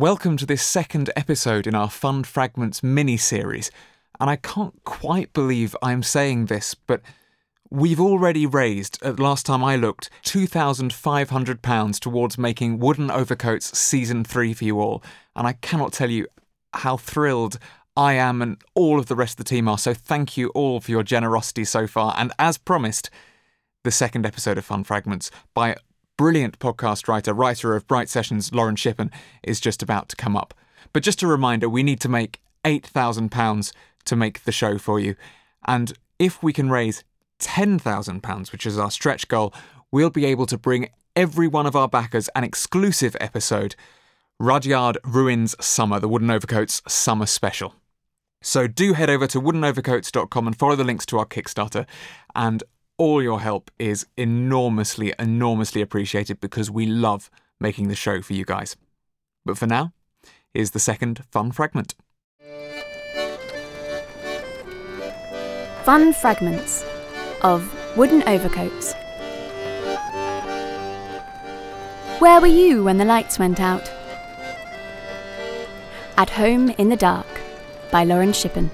Welcome to this second episode in our Funn Fragments mini series. And I can't quite believe I'm saying this, but we've already raised, at last time I looked, £2,500 towards making Wooden Overcoats Season 3 for you all. And I cannot tell you how thrilled I am and all of the rest of the team are. So thank you all for your generosity so far. And as promised, the second episode of Funn Fragments by brilliant podcast writer, writer of Bright Sessions, Lauren Shippen, is just about to come up. But just a reminder, we need to make £8,000 to make the show for you. And if we can raise £10,000, which is our stretch goal, we'll be able to bring every one of our backers an exclusive episode Rudyard Ruins Summer, the Wooden Overcoats Summer Special. So do head over to woodenovercoats.com and follow the links to our Kickstarter. And all your help is enormously, enormously appreciated because we love making the show for you guys. But for now, here's the second Funn fragment. Funn fragments of Wooden Overcoats. Where were you when the lights went out? At Home in the Dark by Lauren Shippen.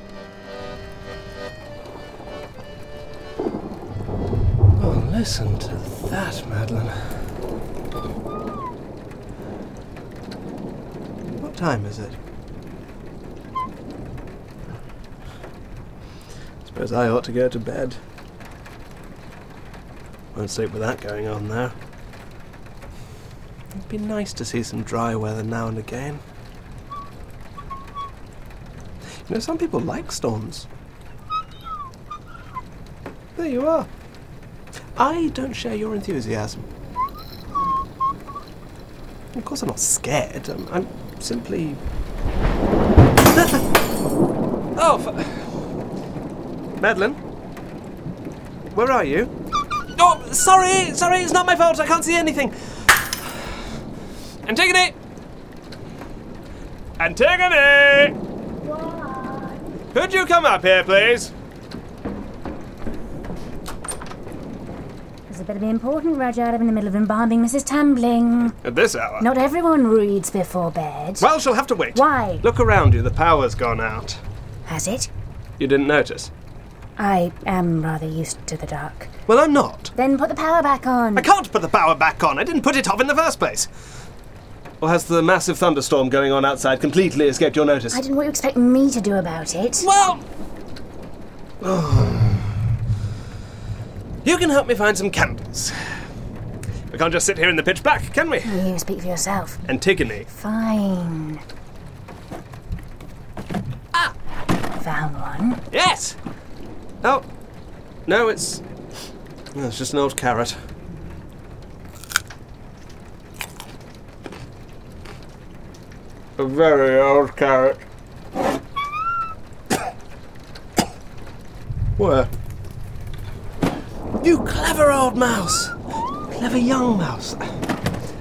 Listen to that, Madeline. What time is it? Suppose I ought to go to bed. Won't sleep with that going on now. It'd be nice to see some dry weather now and again. You know, some people like storms. There you are. I don't share your enthusiasm. Of course, I'm not scared. I'm, I'm simply. oh, f- Madeline, where are you? Oh, sorry, sorry, it's not my fault. I can't see anything. Antigone! Antigone! Could you come up here, please? It's a bit of important, Rudyard. I'm in the middle of embalming Mrs. Tumbling. At this hour? Not everyone reads before bed. Well, she'll have to wait. Why? Look around you. The power's gone out. Has it? You didn't notice? I am rather used to the dark. Well, I'm not. Then put the power back on. I can't put the power back on. I didn't put it off in the first place. Or has the massive thunderstorm going on outside completely escaped your notice? I didn't what you expect me to do about it. Well. Oh, You can help me find some candles. We can't just sit here in the pitch black, can we? You speak for yourself. Antigone. Fine. Ah! Found one. Yes! Oh. No, it's. no, it's just an old carrot. A very old carrot. Where? You clever old mouse! Clever young mouse.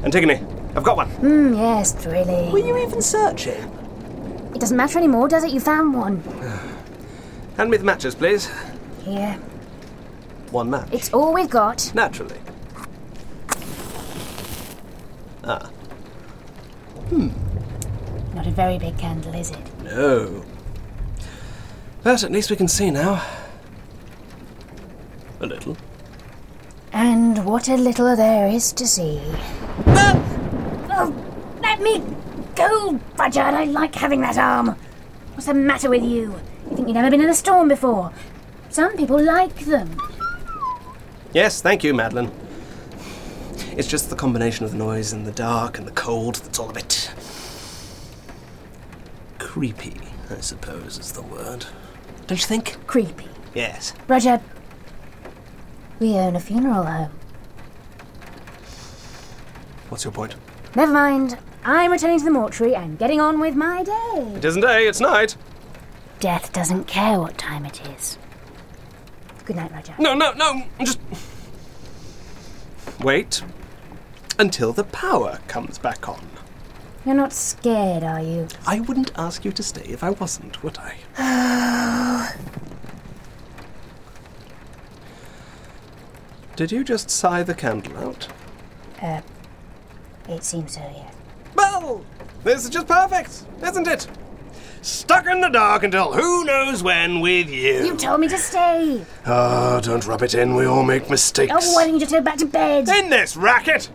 Antigone, I've got one. Hmm, yes, really. Were you even searching? It doesn't matter anymore, does it? You found one. Hand me the matches, please. Here. One match. It's all we've got. Naturally. Ah. Hmm. Not a very big candle, is it? No. But at least we can see now. A little. And what a little there is to see. Oh, let me go, Rudyard. I like having that arm. What's the matter with you? You think you've never been in a storm before? Some people like them. Yes, thank you, Madeline. It's just the combination of the noise and the dark and the cold that's all a bit. creepy, I suppose is the word. Don't you think? Creepy. Yes. Rudyard, we own a funeral home. What's your point? Never mind. I'm returning to the mortuary and getting on with my day. It isn't day, it's night. Death doesn't care what time it is. Good night, Rudyard. No, no, no, just. Wait until the power comes back on. You're not scared, are you? I wouldn't ask you to stay if I wasn't, would I? Did you just sigh the candle out? Uh, it seems so, yeah. Well, This is just perfect, isn't it? Stuck in the dark until who knows when with you. You told me to stay. Oh, don't rub it in. We all make mistakes. Oh, why don't you just go back to bed? In this racket!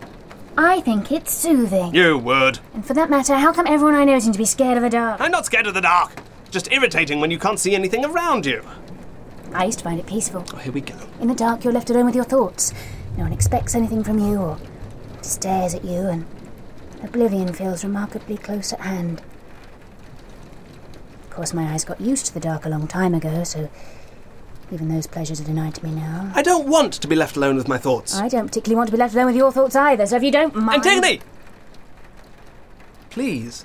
I think it's soothing. You would. And for that matter, how come everyone I know seems to be scared of the dark? I'm not scared of the dark. Just irritating when you can't see anything around you. I used to find it peaceful. Oh, here we go. In the dark, you're left alone with your thoughts. No one expects anything from you or stares at you, and oblivion feels remarkably close at hand. Of course, my eyes got used to the dark a long time ago, so even those pleasures are denied to me now. I don't want to be left alone with my thoughts. I don't particularly want to be left alone with your thoughts either, so if you don't mind. Antigone! Please.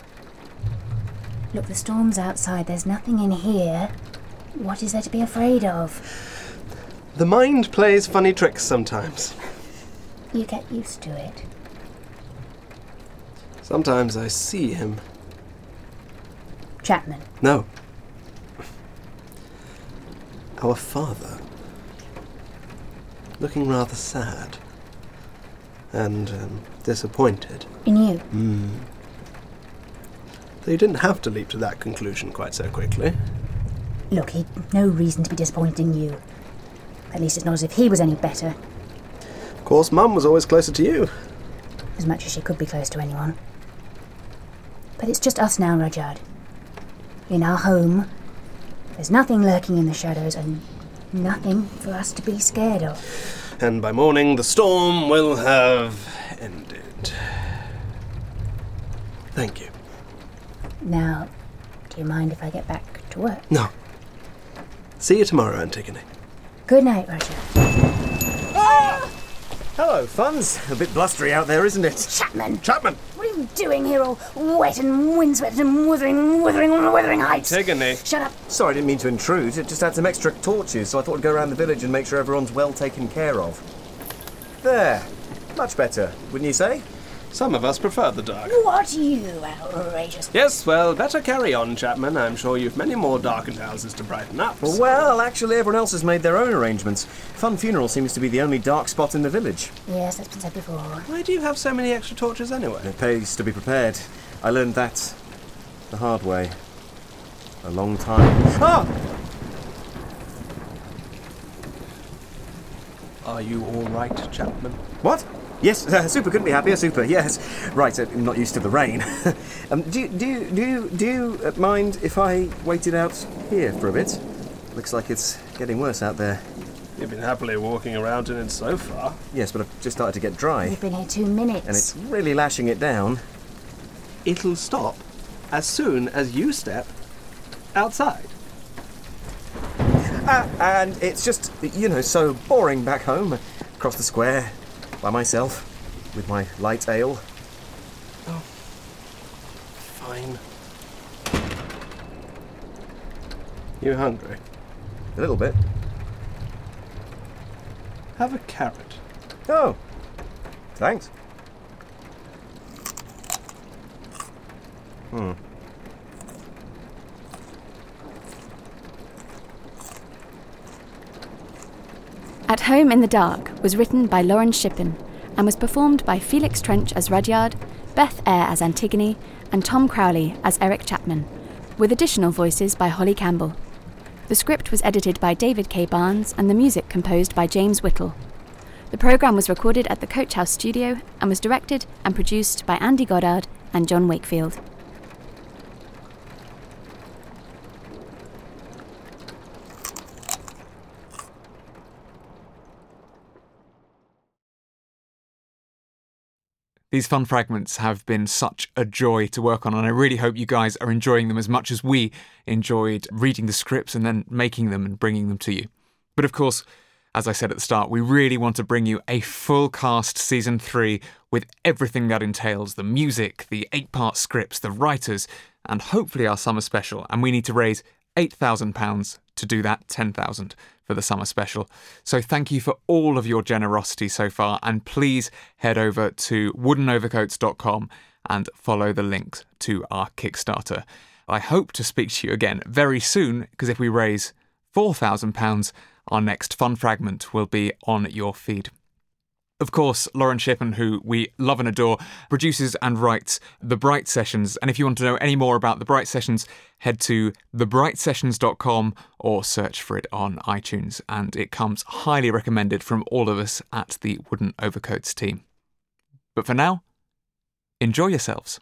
Look, the storm's outside. There's nothing in here. What is there to be afraid of? The mind plays funny tricks sometimes. You get used to it. Sometimes I see him. Chapman. No. Our father. Looking rather sad. And um, disappointed. In you. Though you didn't have to leap to that conclusion quite so quickly. Look, he'd no reason to be disappointed in you. At least it's not as if he was any better, Of course, Mum was always closer to you. as much as she could be close to anyone. But it's just us now, Rudyard. In our home, there's nothing lurking in the shadows and nothing for us to be scared of. And by morning, the storm will have ended. Thank you. Now, do you mind if I get back to work? No. See you tomorrow, Antigone. Good night, Rudyard. Ah! Hello, Funns. A bit blustery out there, isn't it? Chapman! Chapman! What are you doing here, all wet and windswept and withering, withering on withering heights? Antigone. Shut up. Sorry, I didn't mean to intrude. It just had some extra torches, so I thought I'd go around the village and make sure everyone's well taken care of. There. Much better, wouldn't you say? Some of us prefer the dark. What you outrageous. Yes, well, better carry on, Chapman. I'm sure you've many more darkened houses to brighten up. Well, actually, everyone else has made their own arrangements. Funn Funeral seems to be the only dark spot in the village. Yes, that's been said before. Why do you have so many extra torches anyway? It pays to be prepared. I learned that the hard way. A long time. Ah! Are you all right, Chapman? What? Yes, uh, Super couldn't be happier. Super, yes. Right, uh, I'm not used to the rain. um, do, you- do, you- do, you- do you uh, mind if I waited out here for a bit? Looks like it's getting worse out there. You've been happily walking around in it so far. Yes, but I've just started to get dry, We've been here two minutes. and it's really lashing it down. It'll stop as soon as you step outside. Ah, and it's just, you know, so boring back home, across the square, by myself, with my light ale. Oh, fine. You hungry? A little bit. Have a carrot. Oh, thanks. At Home in the Dark was written by Lauren Shippen and was performed by Felix Trench as Rudyard, Beth Eyre as Antigone, and Tom Crowley as Eric Chapman, with additional voices by Holly Campbell. The script was edited by David K. Barnes and the music composed by James Whittle. The programme was recorded at the Coach House studio and was directed and produced by Andy Goddard and John Wakefield. These Funn fragments have been such a joy to work on, and I really hope you guys are enjoying them as much as we enjoyed reading the scripts and then making them and bringing them to you. But of course, as I said at the start, we really want to bring you a full cast season three with everything that entails the music, the eight part scripts, the writers, and hopefully our summer special. And we need to raise £8,000 to do that 10,000 for the summer special. So thank you for all of your generosity so far and please head over to woodenovercoats.com and follow the links to our Kickstarter. I hope to speak to you again very soon because if we raise £4,000, our next Funn fragment will be on your feed. Of course, Lauren Shippen, who we love and adore, produces and writes The Bright Sessions. And if you want to know any more about The Bright Sessions, head to thebrightsessions.com or search for it on iTunes. And it comes highly recommended from all of us at the Wooden Overcoats team. But for now, enjoy yourselves.